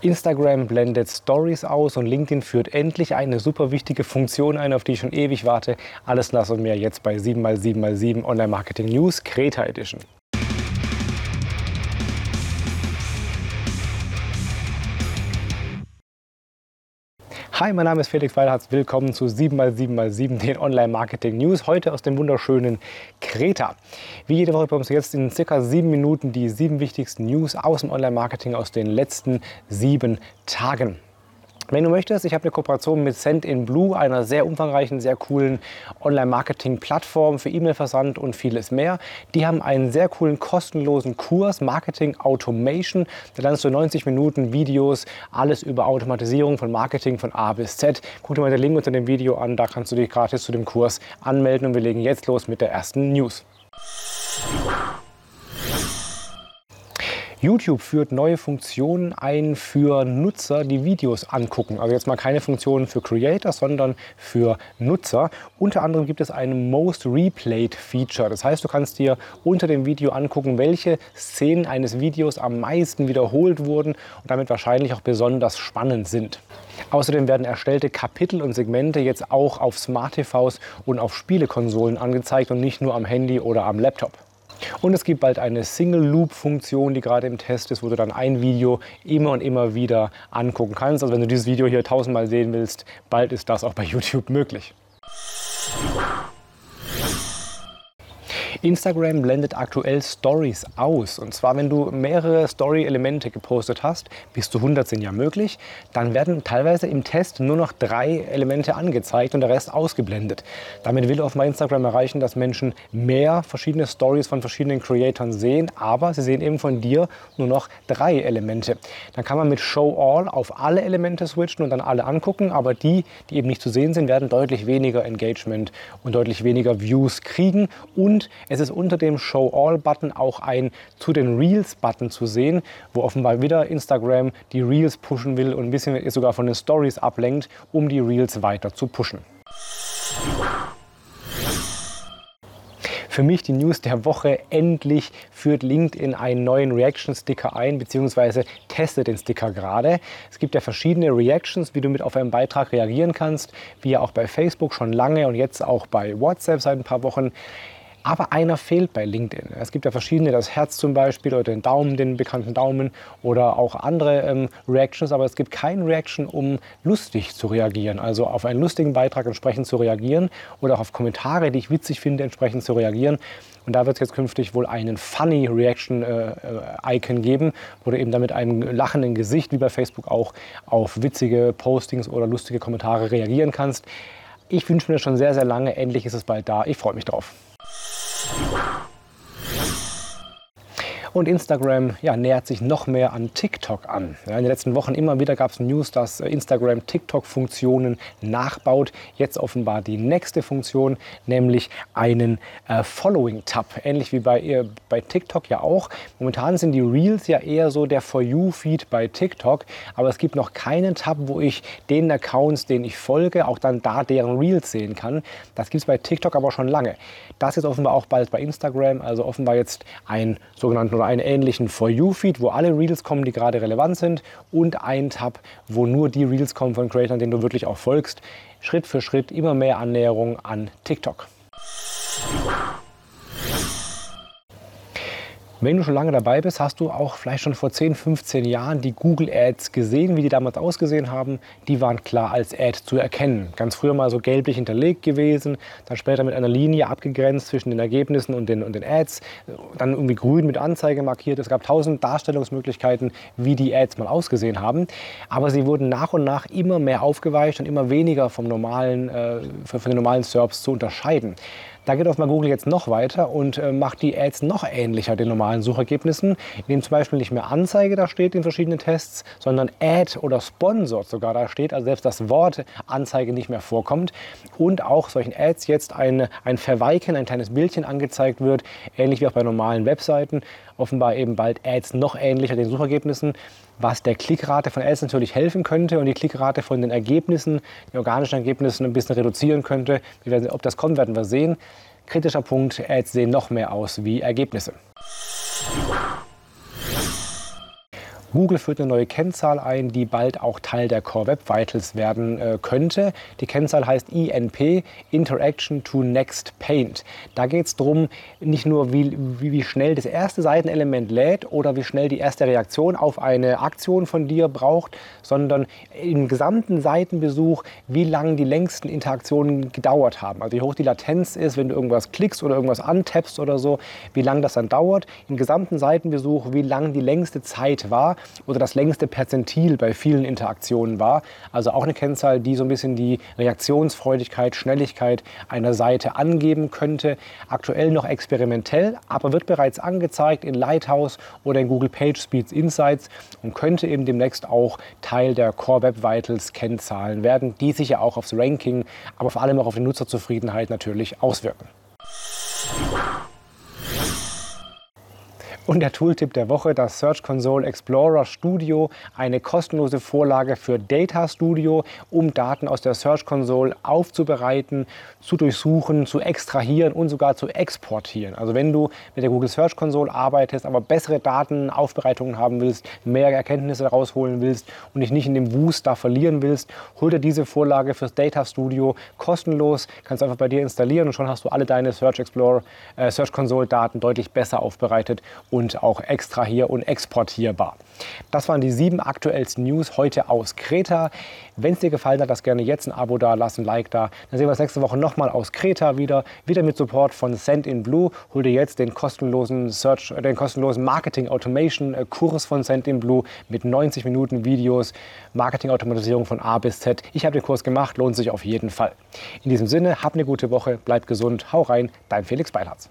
Instagram blendet Stories aus und LinkedIn führt endlich eine super wichtige Funktion ein, auf die ich schon ewig warte. Alles das und mehr jetzt bei 7x7x7 Online Marketing News Kreta Edition. Hi, mein Name ist Felix Weilhardt. Willkommen zu 7x7x7, den Online-Marketing-News. Heute aus dem wunderschönen Kreta. Wie jede Woche bekommst du jetzt in circa sieben Minuten die sieben wichtigsten News aus dem Online-Marketing aus den letzten sieben Tagen. Wenn du möchtest, ich habe eine Kooperation mit Send in Blue, einer sehr umfangreichen, sehr coolen Online-Marketing-Plattform für E-Mail-Versand und vieles mehr. Die haben einen sehr coolen, kostenlosen Kurs Marketing Automation. Da lernst du 90 Minuten Videos, alles über Automatisierung von Marketing von A bis Z. Guck dir mal den Link unter dem Video an, da kannst du dich gratis zu dem Kurs anmelden und wir legen jetzt los mit der ersten News. YouTube führt neue Funktionen ein für Nutzer, die Videos angucken. Also jetzt mal keine Funktionen für Creator, sondern für Nutzer. Unter anderem gibt es ein Most Replayed Feature. Das heißt, du kannst dir unter dem Video angucken, welche Szenen eines Videos am meisten wiederholt wurden und damit wahrscheinlich auch besonders spannend sind. Außerdem werden erstellte Kapitel und Segmente jetzt auch auf Smart TVs und auf Spielekonsolen angezeigt und nicht nur am Handy oder am Laptop. Und es gibt bald eine Single-Loop-Funktion, die gerade im Test ist, wo du dann ein Video immer und immer wieder angucken kannst. Also wenn du dieses Video hier tausendmal sehen willst, bald ist das auch bei YouTube möglich. Instagram blendet aktuell Stories aus. Und zwar, wenn du mehrere Story-Elemente gepostet hast, bis zu 100 sind ja möglich, dann werden teilweise im Test nur noch drei Elemente angezeigt und der Rest ausgeblendet. Damit will offenbar Instagram erreichen, dass Menschen mehr verschiedene Stories von verschiedenen Creatoren sehen, aber sie sehen eben von dir nur noch drei Elemente. Dann kann man mit Show All auf alle Elemente switchen und dann alle angucken, aber die, die eben nicht zu sehen sind, werden deutlich weniger Engagement und deutlich weniger Views kriegen und es ist unter dem Show All-Button auch ein zu den Reels-Button zu sehen, wo offenbar wieder Instagram die Reels pushen will und ein bisschen sogar von den Stories ablenkt, um die Reels weiter zu pushen. Für mich die News der Woche. Endlich führt LinkedIn einen neuen Reaction-Sticker ein, beziehungsweise testet den Sticker gerade. Es gibt ja verschiedene Reactions, wie du mit auf einen Beitrag reagieren kannst, wie ja auch bei Facebook schon lange und jetzt auch bei WhatsApp seit ein paar Wochen. Aber einer fehlt bei LinkedIn. Es gibt ja verschiedene, das Herz zum Beispiel oder den Daumen, den bekannten Daumen oder auch andere ähm, Reactions, aber es gibt keine Reaction, um lustig zu reagieren. Also auf einen lustigen Beitrag entsprechend zu reagieren oder auch auf Kommentare, die ich witzig finde, entsprechend zu reagieren. Und da wird es jetzt künftig wohl einen Funny Reaction äh, äh, Icon geben, wo du eben damit einem lachenden Gesicht, wie bei Facebook auch, auf witzige Postings oder lustige Kommentare reagieren kannst. Ich wünsche mir das schon sehr, sehr lange. Endlich ist es bald da. Ich freue mich drauf. Und Instagram ja, nähert sich noch mehr an TikTok an. Ja, in den letzten Wochen immer wieder gab es News, dass äh, Instagram TikTok-Funktionen nachbaut. Jetzt offenbar die nächste Funktion, nämlich einen äh, Following-Tab. Ähnlich wie bei, äh, bei TikTok ja auch. Momentan sind die Reels ja eher so der For You-Feed bei TikTok. Aber es gibt noch keinen Tab, wo ich den Accounts, denen ich folge, auch dann da deren Reels sehen kann. Das gibt es bei TikTok aber schon lange. Das ist offenbar auch bald bei Instagram. Also offenbar jetzt ein sogenannten oder einen ähnlichen For You-Feed, wo alle Reels kommen, die gerade relevant sind und ein Tab, wo nur die Reels kommen von Creators, denen du wirklich auch folgst. Schritt für Schritt immer mehr Annäherung an TikTok. Wenn du schon lange dabei bist, hast du auch vielleicht schon vor 10, 15 Jahren die Google Ads gesehen, wie die damals ausgesehen haben. Die waren klar als Ad zu erkennen. Ganz früher mal so gelblich hinterlegt gewesen, dann später mit einer Linie abgegrenzt zwischen den Ergebnissen und den, und den Ads, dann irgendwie grün mit Anzeige markiert. Es gab tausend Darstellungsmöglichkeiten, wie die Ads mal ausgesehen haben. Aber sie wurden nach und nach immer mehr aufgeweicht und immer weniger vom normalen, äh, von den normalen SERPs zu unterscheiden. Da geht offenbar Google jetzt noch weiter und äh, macht die Ads noch ähnlicher den normalen Suchergebnissen, indem zum Beispiel nicht mehr Anzeige da steht in verschiedenen Tests, sondern Ad oder Sponsored sogar da steht, also selbst das Wort Anzeige nicht mehr vorkommt und auch solchen Ads jetzt ein, ein Verweiken, ein kleines Bildchen angezeigt wird, ähnlich wie auch bei normalen Webseiten. Offenbar eben bald Ads noch ähnlicher den Suchergebnissen was der Klickrate von Ads natürlich helfen könnte und die Klickrate von den Ergebnissen, den organischen Ergebnissen ein bisschen reduzieren könnte. Werden, ob das kommt, werden wir sehen. Kritischer Punkt, Ads sehen noch mehr aus wie Ergebnisse. Google führt eine neue Kennzahl ein, die bald auch Teil der Core Web Vitals werden äh, könnte. Die Kennzahl heißt INP, Interaction to Next Paint. Da geht es darum, nicht nur wie, wie, wie schnell das erste Seitenelement lädt oder wie schnell die erste Reaktion auf eine Aktion von dir braucht, sondern im gesamten Seitenbesuch, wie lange die längsten Interaktionen gedauert haben. Also wie hoch die Latenz ist, wenn du irgendwas klickst oder irgendwas antappst oder so, wie lange das dann dauert. Im gesamten Seitenbesuch, wie lang die längste Zeit war oder das längste Perzentil bei vielen Interaktionen war. Also auch eine Kennzahl, die so ein bisschen die Reaktionsfreudigkeit, Schnelligkeit einer Seite angeben könnte. Aktuell noch experimentell, aber wird bereits angezeigt in Lighthouse oder in Google PageSpeed Insights und könnte eben demnächst auch Teil der Core Web Vitals Kennzahlen werden, die sich ja auch aufs Ranking, aber vor allem auch auf die Nutzerzufriedenheit natürlich auswirken. Und der Tooltip der Woche, das Search Console Explorer Studio, eine kostenlose Vorlage für Data Studio, um Daten aus der Search Console aufzubereiten, zu durchsuchen, zu extrahieren und sogar zu exportieren. Also wenn du mit der Google Search Console arbeitest, aber bessere Datenaufbereitungen haben willst, mehr Erkenntnisse rausholen willst und dich nicht in dem Wust da verlieren willst, hol dir diese Vorlage fürs Data Studio kostenlos, kannst einfach bei dir installieren und schon hast du alle deine Search Explorer, äh, Search Console Daten deutlich besser aufbereitet auch extrahier- und exportierbar. Das waren die sieben aktuellsten News heute aus Kreta. Wenn es dir gefallen hat, lass gerne jetzt ein Abo da, lass ein Like da. Dann sehen wir uns nächste Woche nochmal aus Kreta wieder. Wieder mit Support von Send in Blue. Hol dir jetzt den kostenlosen Search, den kostenlosen Marketing Automation äh, Kurs von Send in Blue mit 90 Minuten Videos, Marketing Automatisierung von A bis Z. Ich habe den Kurs gemacht, lohnt sich auf jeden Fall. In diesem Sinne, hab eine gute Woche, bleib gesund, hau rein, dein Felix Beilharz.